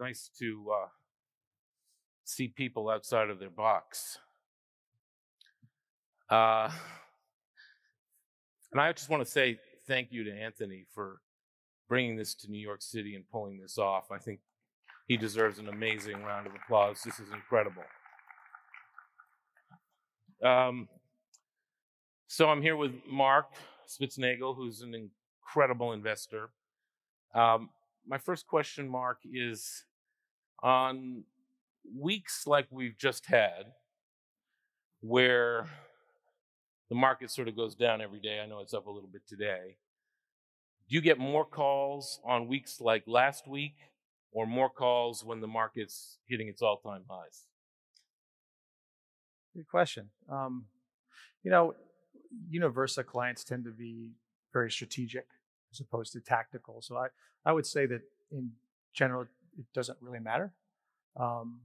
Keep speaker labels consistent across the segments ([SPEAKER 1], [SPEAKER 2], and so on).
[SPEAKER 1] nice to uh, see people outside of their box. Uh, and I just want to say thank you to Anthony for bringing this to New York City and pulling this off. I think he deserves an amazing round of applause. This is incredible. Um, so I'm here with Mark Spitznagel, who's an incredible investor. Um, my first question, Mark, is on weeks like we've just had, where the market sort of goes down every day. I know it's up a little bit today. Do you get more calls on weeks like last week or more calls when the market's hitting its all time highs?
[SPEAKER 2] Good question. Um, you know, Universa clients tend to be very strategic as opposed to tactical. So I, I would say that in general, it doesn't really matter. Um,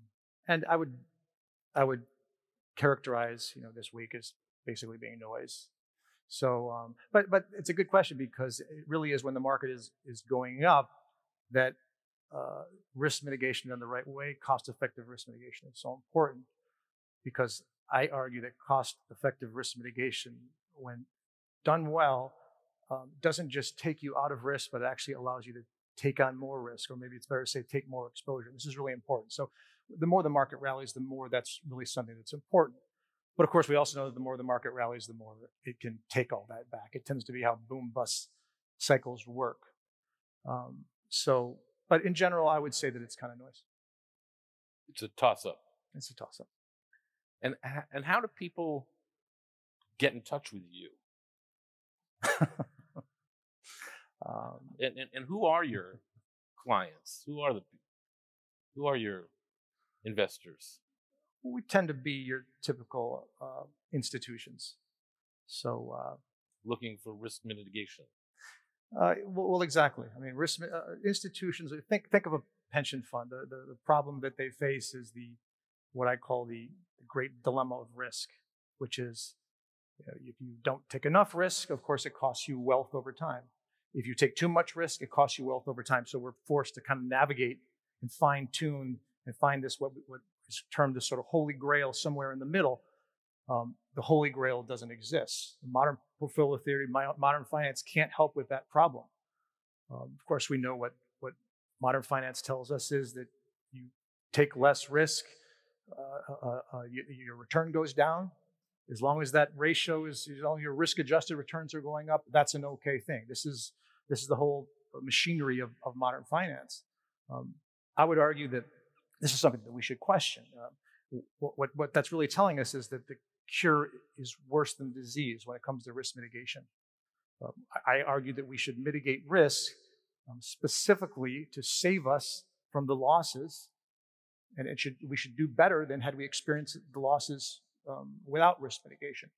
[SPEAKER 2] and I would, I would characterize, you know, this week as basically being noise. So, um, but but it's a good question because it really is when the market is is going up that uh, risk mitigation done the right way, cost-effective risk mitigation is so important because I argue that cost-effective risk mitigation, when done well, um, doesn't just take you out of risk, but it actually allows you to take on more risk, or maybe it's better to say take more exposure. This is really important. So, the more the market rallies, the more that's really something that's important. But of course, we also know that the more the market rallies, the more it can take all that back. It tends to be how boom bust cycles work. Um, so, but in general, I would say that it's kind of noise.
[SPEAKER 1] It's a toss up.
[SPEAKER 2] It's a toss up.
[SPEAKER 1] And and how do people get in touch with you? um, and, and and who are your clients? Who are the who are your investors?
[SPEAKER 2] we tend to be your typical uh, institutions. So, uh,
[SPEAKER 1] looking for risk mitigation.
[SPEAKER 2] Uh, well, well, exactly. I mean, risk uh, institutions. Think think of a pension fund. The, the, the problem that they face is the what I call the, the great dilemma of risk, which is you know, if you don't take enough risk, of course, it costs you wealth over time. If you take too much risk, it costs you wealth over time. So we're forced to kind of navigate and fine tune and find this what, what is termed the sort of holy grail somewhere in the middle. Um, the holy grail doesn't exist. Modern portfolio theory, modern finance can't help with that problem. Um, of course, we know what, what modern finance tells us is that you take less risk, uh, uh, uh, you, your return goes down. As long as that ratio is, as long as your risk adjusted returns are going up, that's an okay thing. This is, this is the whole machinery of, of modern finance. Um, I would argue that this is something that we should question. Uh, what, what, what, that's really telling us is that the cure is worse than disease when it comes to risk mitigation. Um, I, I, argue that we should mitigate risk um, specifically to save us from the losses, and it should, we should do better than had we experienced the losses um, without risk mitigation.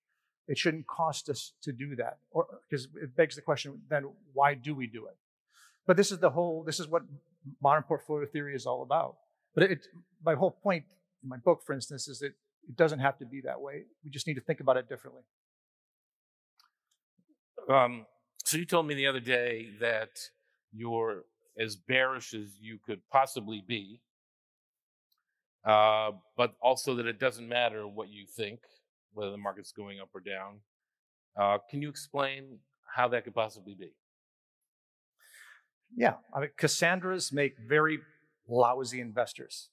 [SPEAKER 2] It shouldn't cost us to do that, because it begs the question: then why do we do it? But this is the whole. This is what modern portfolio theory is all about. But it, my whole point in my book, for instance, is that it doesn't have to be that way. We just need to think about it differently.
[SPEAKER 1] Um, so you told me the other day that you're as bearish as you could possibly be, uh, but also that it doesn't matter what you think, whether the market's going up or down. Uh, can you explain how that could possibly be?
[SPEAKER 2] Yeah, I mean, Cassandras make very lousy investors.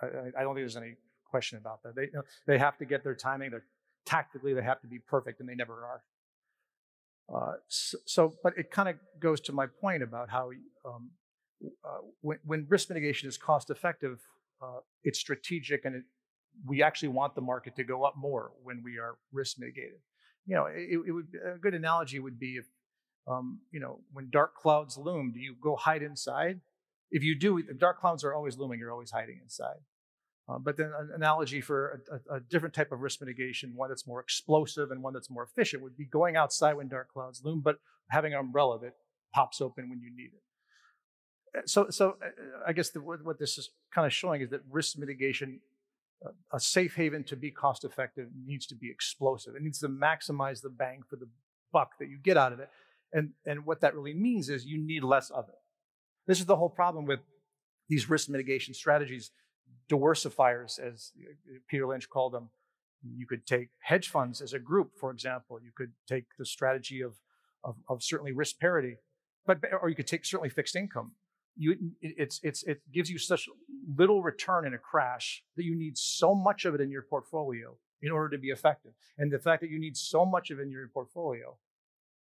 [SPEAKER 2] I, I, don't think there's any question about that. They, you know, they have to get their timing. They're tactically, they have to be perfect, and they never are. Uh, so, so, but it kind of goes to my point about how um, uh, when, when, risk mitigation is cost effective, uh, it's strategic, and it, we actually want the market to go up more when we are risk mitigated. You know, it, it would a good analogy would be if um, you know when dark clouds loom, do you go hide inside, if you do, if dark clouds are always looming, you're always hiding inside. Uh, but then an analogy for a, a, a, different type of risk mitigation, one that's more explosive and one that's more efficient, would be going outside when dark clouds loom, but having an umbrella that pops open when you need it. Uh, so, so uh, I guess the, what this is kind of showing is that risk mitigation, uh, a safe haven to be cost effective, needs to be explosive. It needs to maximize the bang for the buck that you get out of it. And, and what that really means is you need less of it. This is the whole problem with these risk mitigation strategies, diversifiers, as Peter Lynch called them. You could take hedge funds as a group, for example. You could take the strategy of, of, of certainly risk parity, but or you could take certainly fixed income. You, it's, it's, it gives you such little return in a crash that you need so much of it in your portfolio in order to be effective. And the fact that you need so much of it in your portfolio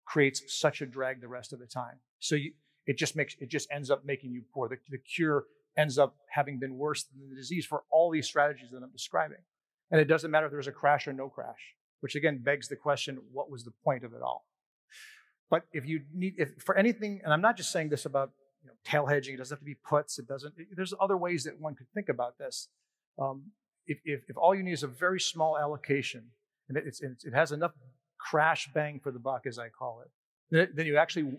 [SPEAKER 2] creates such a drag the rest of the time. So you, it just makes it just ends up making you poor. The, the cure ends up having been worse than the disease for all these strategies that I'm describing. And it doesn't matter if there's a crash or no crash, which again begs the question, what was the point of it all? But if you need, if for anything, and I'm not just saying this about you know, tail hedging, it doesn't have to be puts, it doesn't, it, there's other ways that one could think about this. Um, if, if, if, all you need is a very small allocation, and it, it has enough crash bang for the buck, as I call it, then, then you actually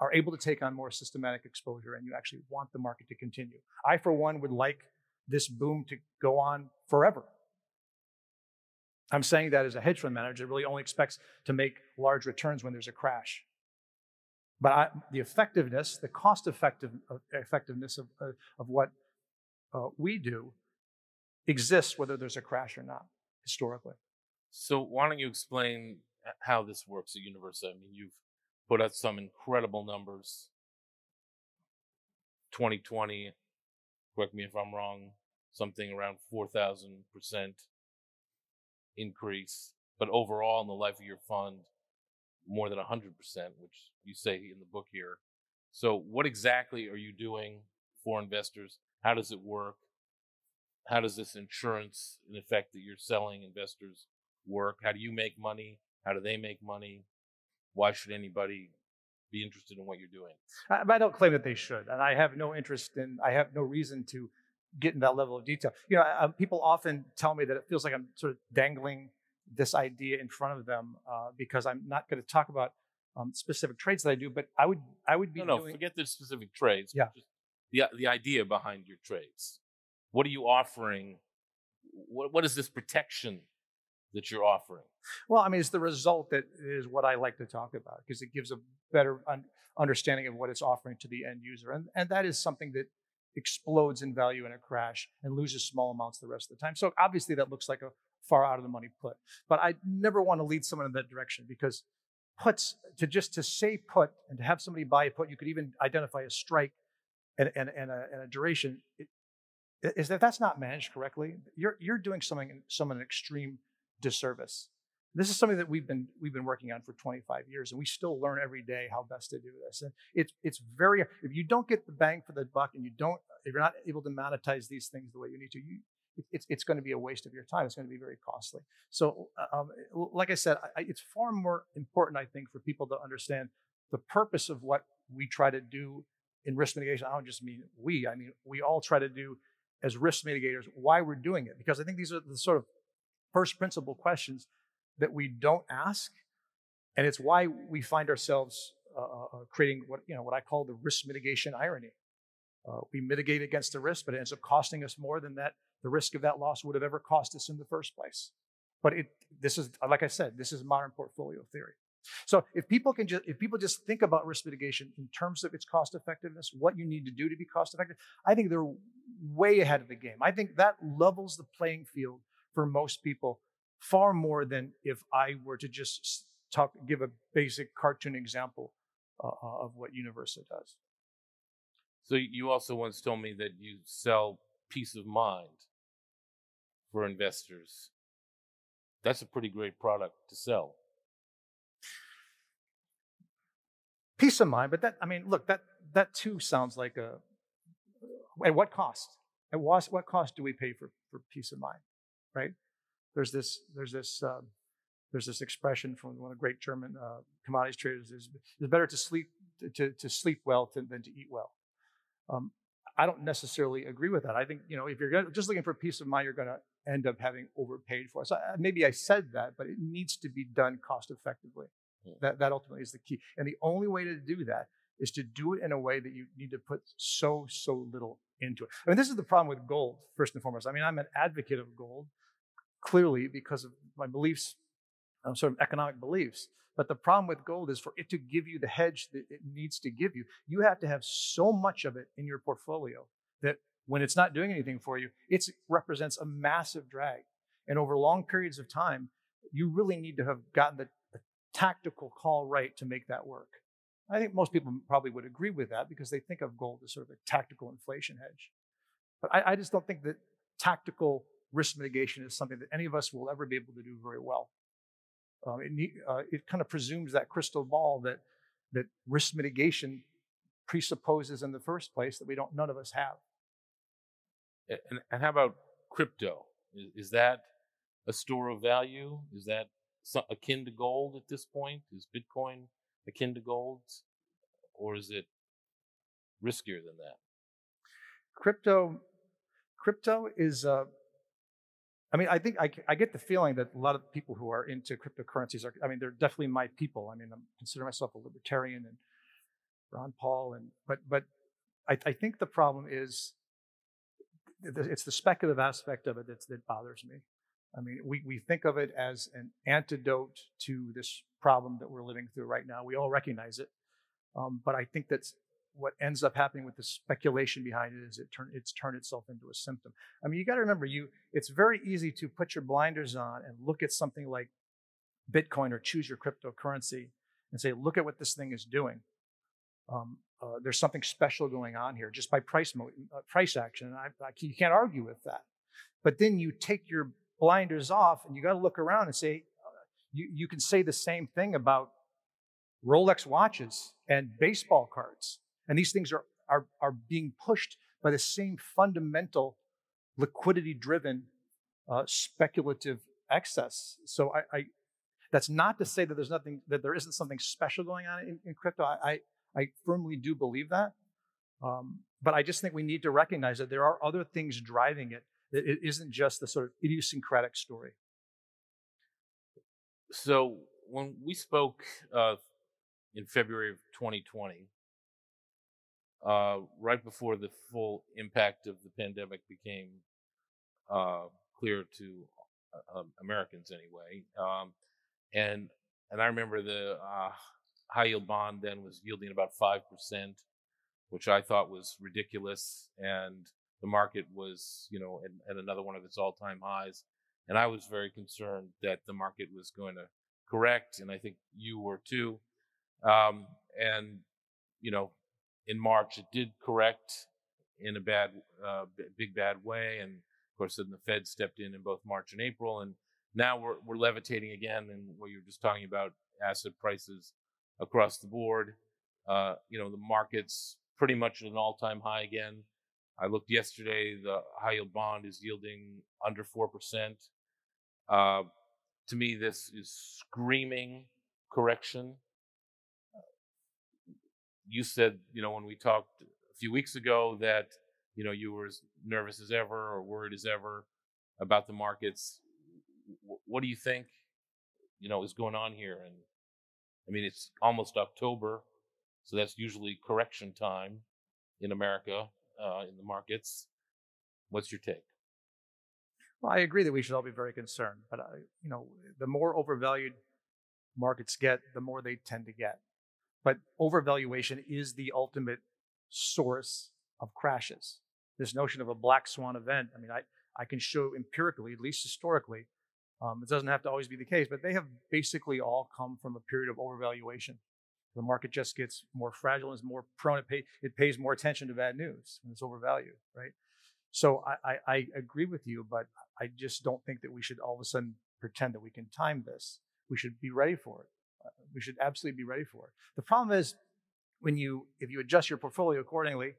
[SPEAKER 2] are able to take on more systematic exposure and you actually want the market to continue. I, for one, would like this boom to go on forever. I'm saying that as a hedge fund manager really only expects to make large returns when there's a crash. But I, the effectiveness, the cost effective, uh, effectiveness of, uh, of what uh, we do exists whether there's a crash or not, historically.
[SPEAKER 1] So, why don't you explain how this works at Universa? I mean, you've put out some incredible numbers. 2020, correct me if I'm wrong, something around 4,000% increase. But overall, in the life of your fund, more than 100%, which you say in the book here. So, what exactly are you doing for investors? How does it work? How does this insurance, in effect, that you're selling investors work? How do you make money? How do they make money? why should anybody be interested in what you're doing?
[SPEAKER 2] I, don't claim that they should, and I have no interest in. I have no reason to get in that level of detail. You know, people often tell me that it feels like I'm sort of dangling this idea in front of them uh, because I'm not going to talk about um, specific trades that I do, but I would I would be
[SPEAKER 1] no no
[SPEAKER 2] doing,
[SPEAKER 1] forget the specific trades.
[SPEAKER 2] Yeah.
[SPEAKER 1] the the idea behind your trades. What are you offering? What what is this protection that you're offering?
[SPEAKER 2] Well, I mean, it's the result that is what I like to talk about because it gives a better un- understanding of what it's offering to the end user. And, and that is something that explodes in value in a crash and loses small amounts the rest of the time. So obviously that looks like a far out of the money put. But I never want to lead someone in that direction because puts to just to say put and to have somebody buy a put, you could even identify a strike and, and, and, a, and a duration. It, is that that's not managed correctly, you're you're doing something some an extreme disservice. This is something that we've been we've been working on for 25 years, and we still learn every day how best to do this. And it's it's very if you don't get the bang for the buck, and you don't if you're not able to monetize these things the way you need to, you it's, it's going to be a waste of your time. It's going to be very costly. So, uh, um, like I said, I, it's far more important, I think, for people to understand the purpose of what we try to do in risk mitigation. I don't just mean we, I mean, we all try to do as risk mitigators, why we're doing it. Because I think these are the sort of first principle questions that we don't ask. And it's why we find ourselves uh, uh, uh, creating what, you know, what I call the risk mitigation irony. Uh, we mitigate against the risk, but it ends up costing us more than that the risk of that loss would have ever cost us in the first place. But it, this is, like I said, this is modern portfolio theory. So if people can just, if people just think about risk mitigation in terms of its cost effectiveness, what you need to do to be cost effective, I think they're way ahead of the game. I think that levels the playing field for most people far more than if I were to just talk, give a basic cartoon example uh, uh, of what Universa does.
[SPEAKER 1] So you also once told me that you sell peace of mind for investors. That's a pretty great product to sell.
[SPEAKER 2] Peace of mind, but that I mean, look, that that too sounds like a. At what cost? At what, what cost do we pay for, for peace of mind? right? There's this, there's this, uh, there's this expression from one of the great German uh, commodities traders: "It's better to sleep to, to sleep well than, than to eat well." Um, I don't necessarily agree with that. I think you know if you're just looking for peace of mind, you're going to end up having overpaid for it. So uh, maybe I said that, but it needs to be done cost effectively. Yeah. That that ultimately is the key. And the only way to do that is to do it in a way that you need to put so so little into it. I mean, this is the problem with gold first and foremost. I mean, I'm an advocate of gold clearly because of my beliefs, um, sort of economic beliefs. But the problem with gold is for it to give you the hedge that it needs to give you, you have to have so much of it in your portfolio that when it's not doing anything for you, it represents a massive drag. And over long periods of time, you really need to have gotten the, the tactical call right to make that work. I think most people probably would agree with that because they think of gold as sort of a tactical inflation hedge. But I, I just don't think that tactical risk mitigation is something that any of us will ever be able to do very well. Um, it, uh, it kind of presumes that crystal ball that that risk mitigation presupposes in the first place that we don't none of us have.
[SPEAKER 1] And, and how about crypto? Is, is, that a store of value? Is that akin to gold at this point? Is Bitcoin akin to gold, or is it riskier than that?
[SPEAKER 2] Crypto, crypto is. Uh, I mean, I think I, I get the feeling that a lot of people who are into cryptocurrencies are. I mean, they're definitely my people. I mean, I consider myself a libertarian and Ron Paul, and but but I, I think the problem is it's the speculative aspect of it that bothers me. I mean, we, we think of it as an antidote to this problem that we're living through right now. We all recognize it. Um, but I think that's what ends up happening with the speculation behind it is it turn, it's turned itself into a symptom. I mean, you got to remember, you it's very easy to put your blinders on and look at something like Bitcoin or choose your cryptocurrency and say, look at what this thing is doing. Um, uh, there's something special going on here just by price mo- uh, price action. And I, I, you can't argue with that. But then you take your blinders off and you got to look around and say, uh, you, you can say the same thing about Rolex watches and baseball cards. And these things are, are, are being pushed by the same fundamental liquidity driven uh, speculative excess. So I, I, that's not to say that there's nothing, that there isn't something special going on in, in crypto. I, I, I firmly do believe that. Um, but I just think we need to recognize that there are other things driving it. It isn't just the sort of idiosyncratic story.
[SPEAKER 1] So when we spoke uh, in February of 2020, uh, right before the full impact of the pandemic became uh, clear to uh, um, Americans, anyway, um, and and I remember the uh, high yield bond then was yielding about 5%, which I thought was ridiculous. And the market was, you know, at, at another one of its all time highs. And I was very concerned that the market was going to correct. And I think you were too. Um, and, you know, in March, it did correct in a bad, uh, big bad way. And of course, then the Fed stepped in in both March and April. And now we're, we're levitating again. And what you're just talking about, asset prices across the board. Uh, you know, the market's pretty much at an all time high again. I looked yesterday, the high yield bond is yielding under 4%. Uh, to me, this is screaming correction. You said, you know, when we talked a few weeks ago that, you know, you were as nervous as ever or worried as ever about the markets. What do you think, you know, is going on here? And I mean, it's almost October, so that's usually correction time in America uh, in the markets. What's your take?
[SPEAKER 2] Well, I agree that we should all be very concerned, but uh, you know, the more overvalued markets get, the more they tend to get. But overvaluation is the ultimate source of crashes. This notion of a black swan event. I mean, I, I can show empirically, at least historically, um, it doesn't have to always be the case, but they have basically all come from a period of overvaluation. The market just gets more fragile and is more prone. It, pay, it pays more attention to bad news when it's overvalued, right? So I, I, I agree with you, but I just don't think that we should all of a sudden pretend that we can time this. We should be ready for it. We should absolutely be ready for. The problem is when you, if you adjust your portfolio accordingly,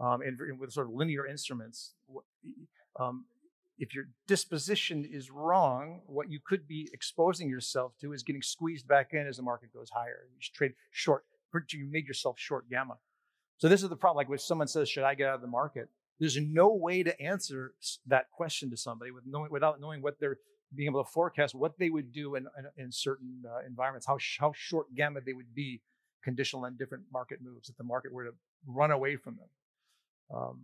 [SPEAKER 2] um, and, and with sort of linear instruments, um, if your disposition is wrong, what you could be exposing yourself to is getting squeezed back in as the market goes higher. You trade short, you made yourself short gamma. So this is the problem. Like when someone says, "Should I get out of the market?" There's no way to answer that question to somebody with knowing, without knowing what they're being able to forecast what they would do in, in, in certain uh, environments, how how short gamma they would be, conditional on different market moves if the market were to run away from them. Um,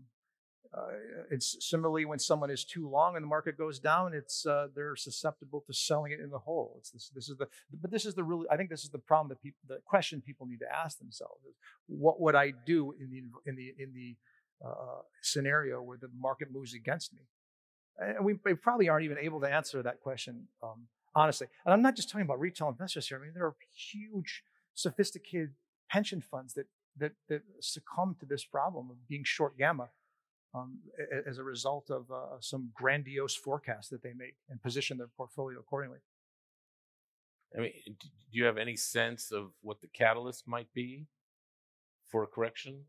[SPEAKER 2] uh, it's similarly when someone is too long and the market goes down, it's uh, they're susceptible to selling it in the hole. It's this, this is the, but this is the really, I think this is the problem that people, the question people need to ask themselves is, what would I do in the in the in the uh, scenario where the market moves against me? And we, we, probably aren't even able to answer that question um, honestly. And I'm not just talking about retail investors here. I mean, there are huge, sophisticated pension funds that that, that succumb to this problem of being short gamma um, as a result of uh, some grandiose forecast that they make and position their portfolio accordingly.
[SPEAKER 1] I mean, do you have any sense of what the catalyst might be for a correction?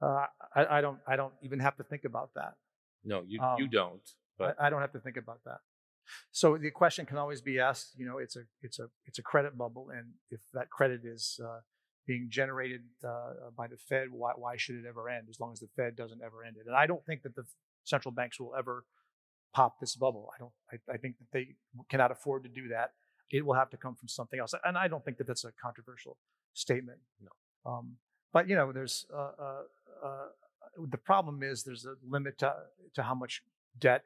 [SPEAKER 2] Uh, I, I, don't. I don't even have to think about that.
[SPEAKER 1] No, you um, you don't. But
[SPEAKER 2] I, I, don't have to think about that. So the question can always be asked. You know, it's a it's a it's a credit bubble, and if that credit is uh, being generated uh, by the Fed, why why should it ever end? As long as the Fed doesn't ever end it, and I don't think that the central banks will ever pop this bubble. I don't. I, I think that they cannot afford to do that. It will have to come from something else, and I don't think that that's a controversial statement.
[SPEAKER 1] No.
[SPEAKER 2] Um, but you know, there's uh, uh, uh the problem is there's a limit to, to how much debt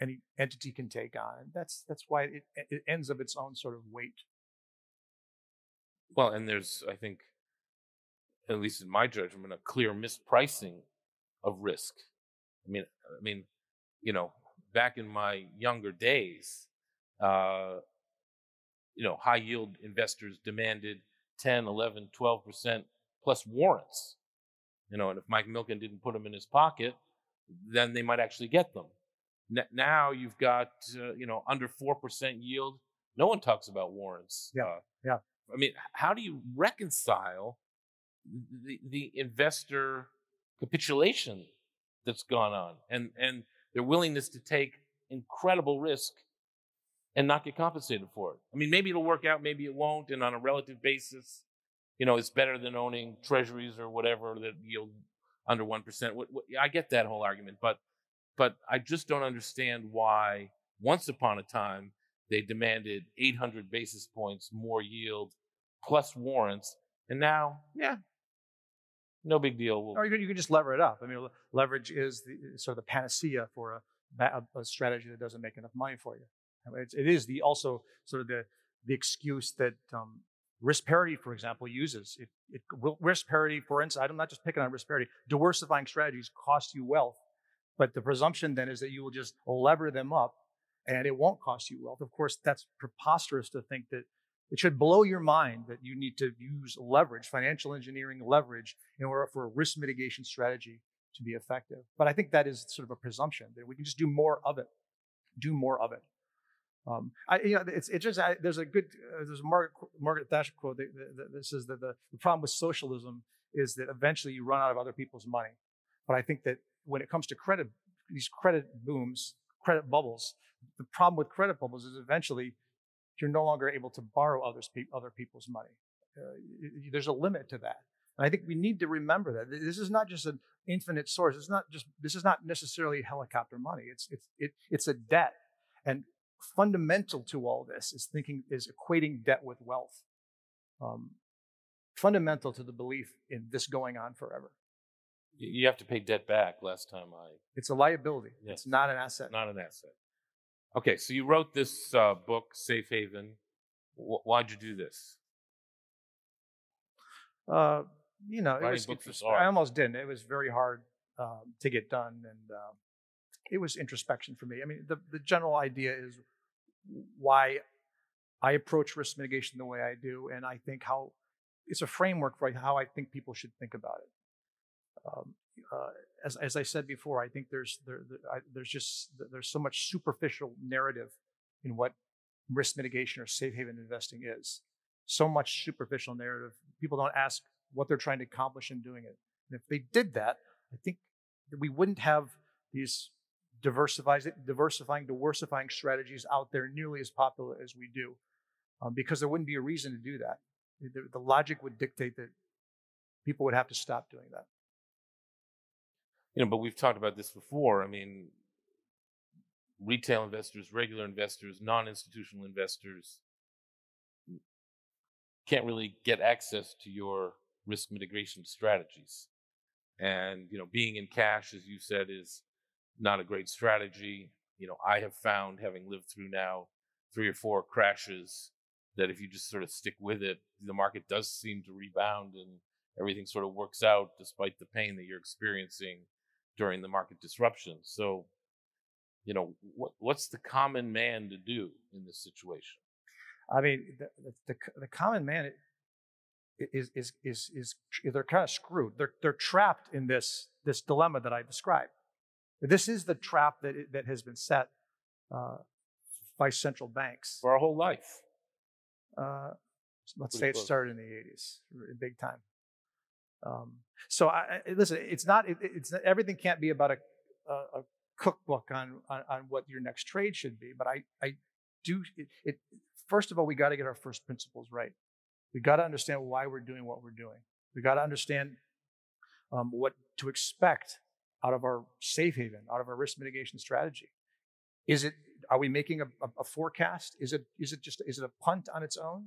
[SPEAKER 2] any entity can take on. That's that's why it, it ends of its own sort of weight.
[SPEAKER 1] Well, and there's I think, at least in my judgment, a clear mispricing of risk. I mean, I mean, you know, back in my younger days, uh, you know, high yield investors demanded 10, 11, 12% plus warrants. You know, and if Mike Milken didn't put them in his pocket, then they might actually get them. Now you've got, uh, you know, under 4% yield. No one talks about warrants.
[SPEAKER 2] Yeah. Uh, yeah.
[SPEAKER 1] I mean, how do you reconcile the, the investor capitulation that's gone on and, and their willingness to take incredible risk and not get compensated for it? I mean, maybe it'll work out, maybe it won't. And on a relative basis, you know, it's better than owning treasuries or whatever that yield under 1%. I get that whole argument, but but I just don't understand why once upon a time they demanded 800 basis points more yield plus warrants and now, yeah, no big deal.
[SPEAKER 2] Or you can, just lever it up. I mean, leverage is the, sort of the panacea for a, a, strategy that doesn't make enough money for you. It is the also sort of the the excuse that um, risk parity, for example, uses. It, it, risk parity, for instance, I'm not just picking on risk parity. Diversifying strategies cost you wealth, but the presumption then is that you will just lever them up and it won't cost you wealth. Of course, that's preposterous to think that it should blow your mind that you need to use leverage, financial engineering leverage, in order for a risk mitigation strategy to be effective. But I think that is sort of a presumption that we can just do more of it, do more of it. Um, I, you know, it's, it's just I, there's a good uh, there's a Margaret, Margaret Thatcher quote that, that, that says that the, the problem with socialism is that eventually you run out of other people's money. But I think that when it comes to credit, these credit booms, credit bubbles, the problem with credit bubbles is eventually you're no longer able to borrow others, other people's money. Uh, there's a limit to that. And I think we need to remember that this is not just an infinite source. It's not just this is not necessarily helicopter money. It's it's it, it's a debt, and fundamental to all this is thinking is equating debt with wealth. Um, fundamental to the belief in this going on forever.
[SPEAKER 1] You have to pay debt back. Last time I,
[SPEAKER 2] it's a liability. Yes. It's not an asset.
[SPEAKER 1] Not an asset. Okay, so you wrote this uh, book, Safe Haven. W- why'd you do this?
[SPEAKER 2] Uh, you know, it was, it I almost didn't. It was very hard uh, to get done, and uh, it was introspection for me. I mean, the the general idea is why I approach risk mitigation the way I do, and I think how it's a framework for how I think people should think about it. Um, uh, as, as I said before, I think there's there, there I, there's just there's so much superficial narrative in what risk mitigation or safe haven investing is. So much superficial narrative. People don't ask what they're trying to accomplish in doing it. And if they did that, I think we wouldn't have these diversifying, diversifying, diversifying strategies out there nearly as popular as we do, um, because there wouldn't be a reason to do that. The, the logic would dictate that people would have to stop doing that.
[SPEAKER 1] You know, but we've talked about this before. I mean, retail investors, regular investors, non-institutional investors can't really get access to your risk mitigation strategies. And, you know, being in cash, as you said, is not a great strategy. You know, I have found, having lived through now three or four crashes, that if you just sort of stick with it, the market does seem to rebound and everything sort of works out despite the pain that you're experiencing during the market disruption. So, you know, what, what's the common man to do in this situation?
[SPEAKER 2] I mean, the, the, the common man is, is, is, is, they're kind of screwed. They're, they're trapped in this, this dilemma that I described. This is the trap that, that has been set uh, by central banks.
[SPEAKER 1] For our whole life.
[SPEAKER 2] Uh, let's say it started in the 80s, big time. Um, so I, listen, it's not, it, it's not, everything can't be about a, a, a cookbook on, on, on what your next trade should be. But I I do it. it first of all, we got to get our first principles right. We got to understand why we're doing what we're doing. We got to understand um, what to expect out of our safe haven, out of our risk mitigation strategy. Is it are we making a, a, forecast? Is it is it just is it a punt on its own,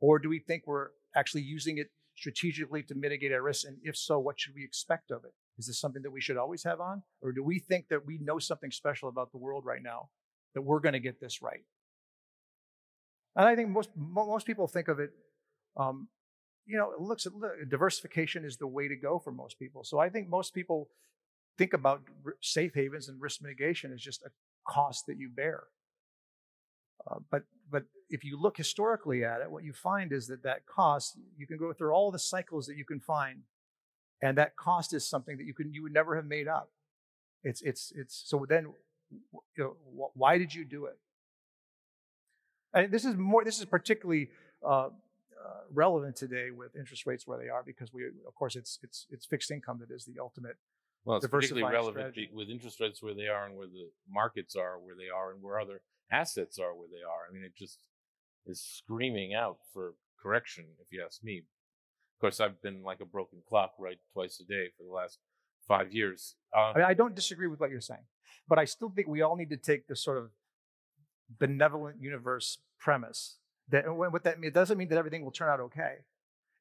[SPEAKER 2] or do we think we're actually using it strategically to mitigate our risk? And if so, what should we expect of it? Is this something that we should always have on? Or do we think that we know something special about the world right now, that we're going to get this right? And I think most, most people think of it, um, you know, it looks at diversification is the way to go for most people. So I think most people think about safe havens and risk mitigation as just a cost that you bear. Uh, but but if you look historically at it, what you find is that that cost you can go through all the cycles that you can find and that cost is something that you can you would never have made up. It's it's it's so then you know, why did you do it? And this is more this is particularly uh, uh, relevant today with interest rates where they are because we of course it's it's it's fixed income that is the ultimate.
[SPEAKER 1] Well, it's particularly relevant strategy. with interest rates where they are and where the markets are where they are and where other assets are where they are. I mean, it just is screaming out for correction, if you ask me Of course, I've been like a broken clock, right, twice a day for the last five years.
[SPEAKER 2] Um, I, mean, I don't disagree with what you're saying, but I still think we all need to take the sort of benevolent universe premise that what that means it doesn't mean that everything will turn out okay.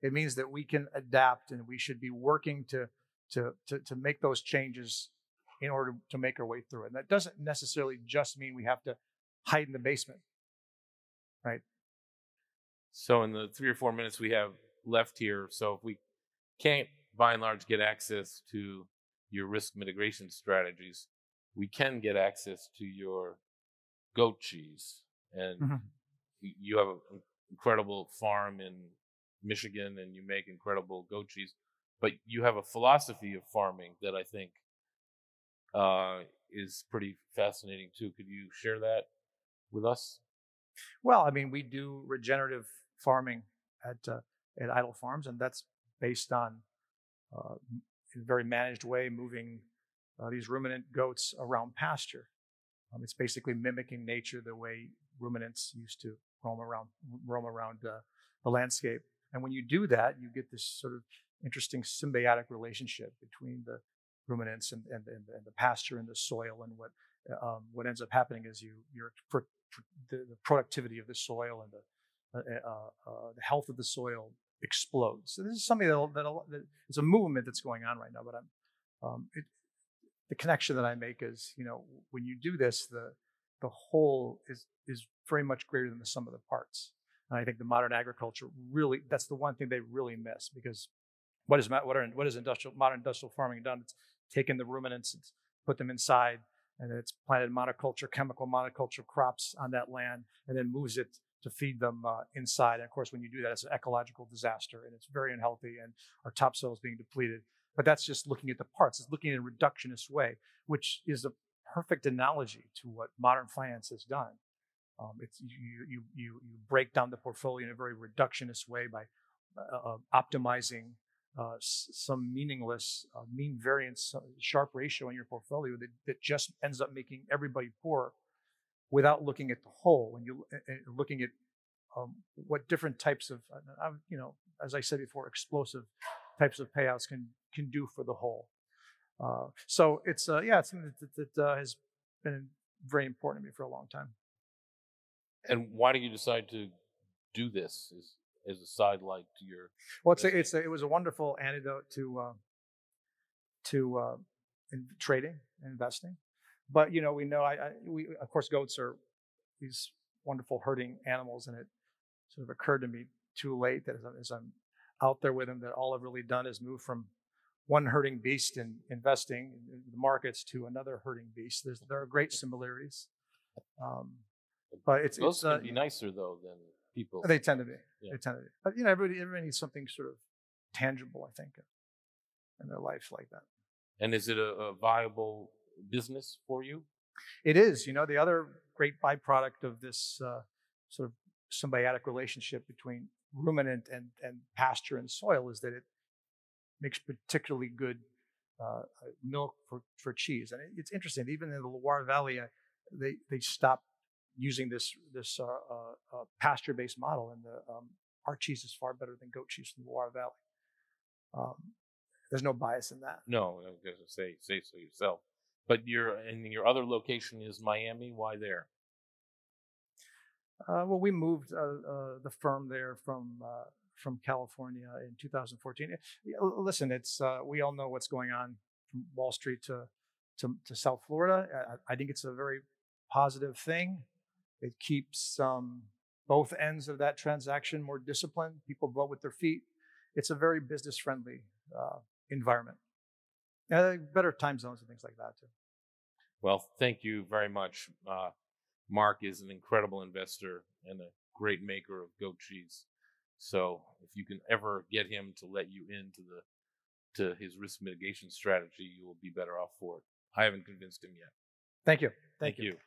[SPEAKER 2] It means that we can adapt and we should be working to to to, to make those changes in order to make our way through it. And that doesn't necessarily just mean we have to hide in the basement, right?
[SPEAKER 1] So in the three or four minutes we have left here. So if we can't, by and large, get access to your risk mitigation strategies, we can get access to your goat cheese. And mm-hmm. you have an incredible farm in Michigan and you make incredible goat cheese. But you have a philosophy of farming that I think uh, is pretty fascinating too. Could you share that with us?
[SPEAKER 2] Well, I mean, we do regenerative farming at uh, at Idyll Farms, and that's based on uh, in a very managed way moving uh, these ruminant goats around pasture. Um, it's basically mimicking nature the way ruminants used to roam around roam around uh, the landscape. And when you do that, you get this sort of interesting symbiotic relationship between the ruminants and, and, and, and the pasture and the soil. And what um, what ends up happening is you for the, the, productivity of the soil and the uh, uh, uh, the health of the soil explodes. So this is something that, that, a movement that's going on right now. But I'm, um, it, the connection that I make is, you know, when you do this, the the whole is is very much greater than the sum of the parts. And I think the modern agriculture really that's the one thing they really miss because what is what are what is industrial modern industrial farming done? It's taken the ruminants, it's put them inside, and it's planted monoculture, chemical monoculture crops on that land, and then moves it to feed them uh, inside. And of course, when you do that, it's an ecological disaster and it's very unhealthy, and our topsoil is being depleted. But that's just looking at the parts. It's looking in a reductionist way, which is a perfect analogy to what modern finance has done. Um, it's you, you you you break down the portfolio in a very reductionist way by uh, uh, optimizing uh, some meaningless uh, mean variance Sharpe ratio in your portfolio that, that just ends up making everybody poor without looking at the whole. And you looking at um, what different types of uh, you know as i said before explosive types of payouts can can do for the whole. Uh, so it's uh, yeah it's something that, that, uh, has been very important to me for a long time.
[SPEAKER 1] And why did you decide to do this? As, as a side light to your
[SPEAKER 2] well it's, a, it's a, it was a wonderful antidote to uh, to uh, in trading and investing but you know, we know I, I we of course goats are these wonderful herding animals, and it sort of occurred to me too late that as I'm, as I'm out there with them, that all I've really done is move from one herding beast in investing in the markets to another herding beast. There's, there are great similarities. Um, but it's,
[SPEAKER 1] Those
[SPEAKER 2] it's
[SPEAKER 1] can
[SPEAKER 2] uh,
[SPEAKER 1] be nicer though than people.
[SPEAKER 2] they tend to be.
[SPEAKER 1] Yeah.
[SPEAKER 2] They tend to be. But you know, everybody, everybody needs something sort of tangible, I think, in their life like that.
[SPEAKER 1] and is it a, a viable business for you?
[SPEAKER 2] It is, you know, the other great byproduct of this uh, sort of symbiotic relationship between ruminant and, and pasture and soil is that it makes particularly good uh, uh, milk for, for cheese. And it, it's interesting, even in the Loire Valley, uh, they, they stopped using this, this uh, uh, uh, pasture based model, and the, um, our cheese is far better than goat cheese from the Loire Valley. Um, there's no bias in that.
[SPEAKER 1] No, I was going to say say so yourself. But your and your other location is Miami. Why there?
[SPEAKER 2] Uh, well, we moved uh, uh, the firm there from uh, from California in 2014. Listen, it's uh, we all know what's going on from Wall Street to to, to South Florida. I, I think it's a very positive thing. It keeps um, both ends of that transaction more disciplined. People vote with their feet. It's a very business friendly uh, environment. Uh, better time zones and things like that too.
[SPEAKER 1] Well, thank you very much. Uh, Mark is an incredible investor and a great maker of goat cheese. So if you can ever get him to let you into the to his risk mitigation strategy, you will be better off for it. I haven't convinced him yet.
[SPEAKER 2] Thank you.
[SPEAKER 1] Thank you.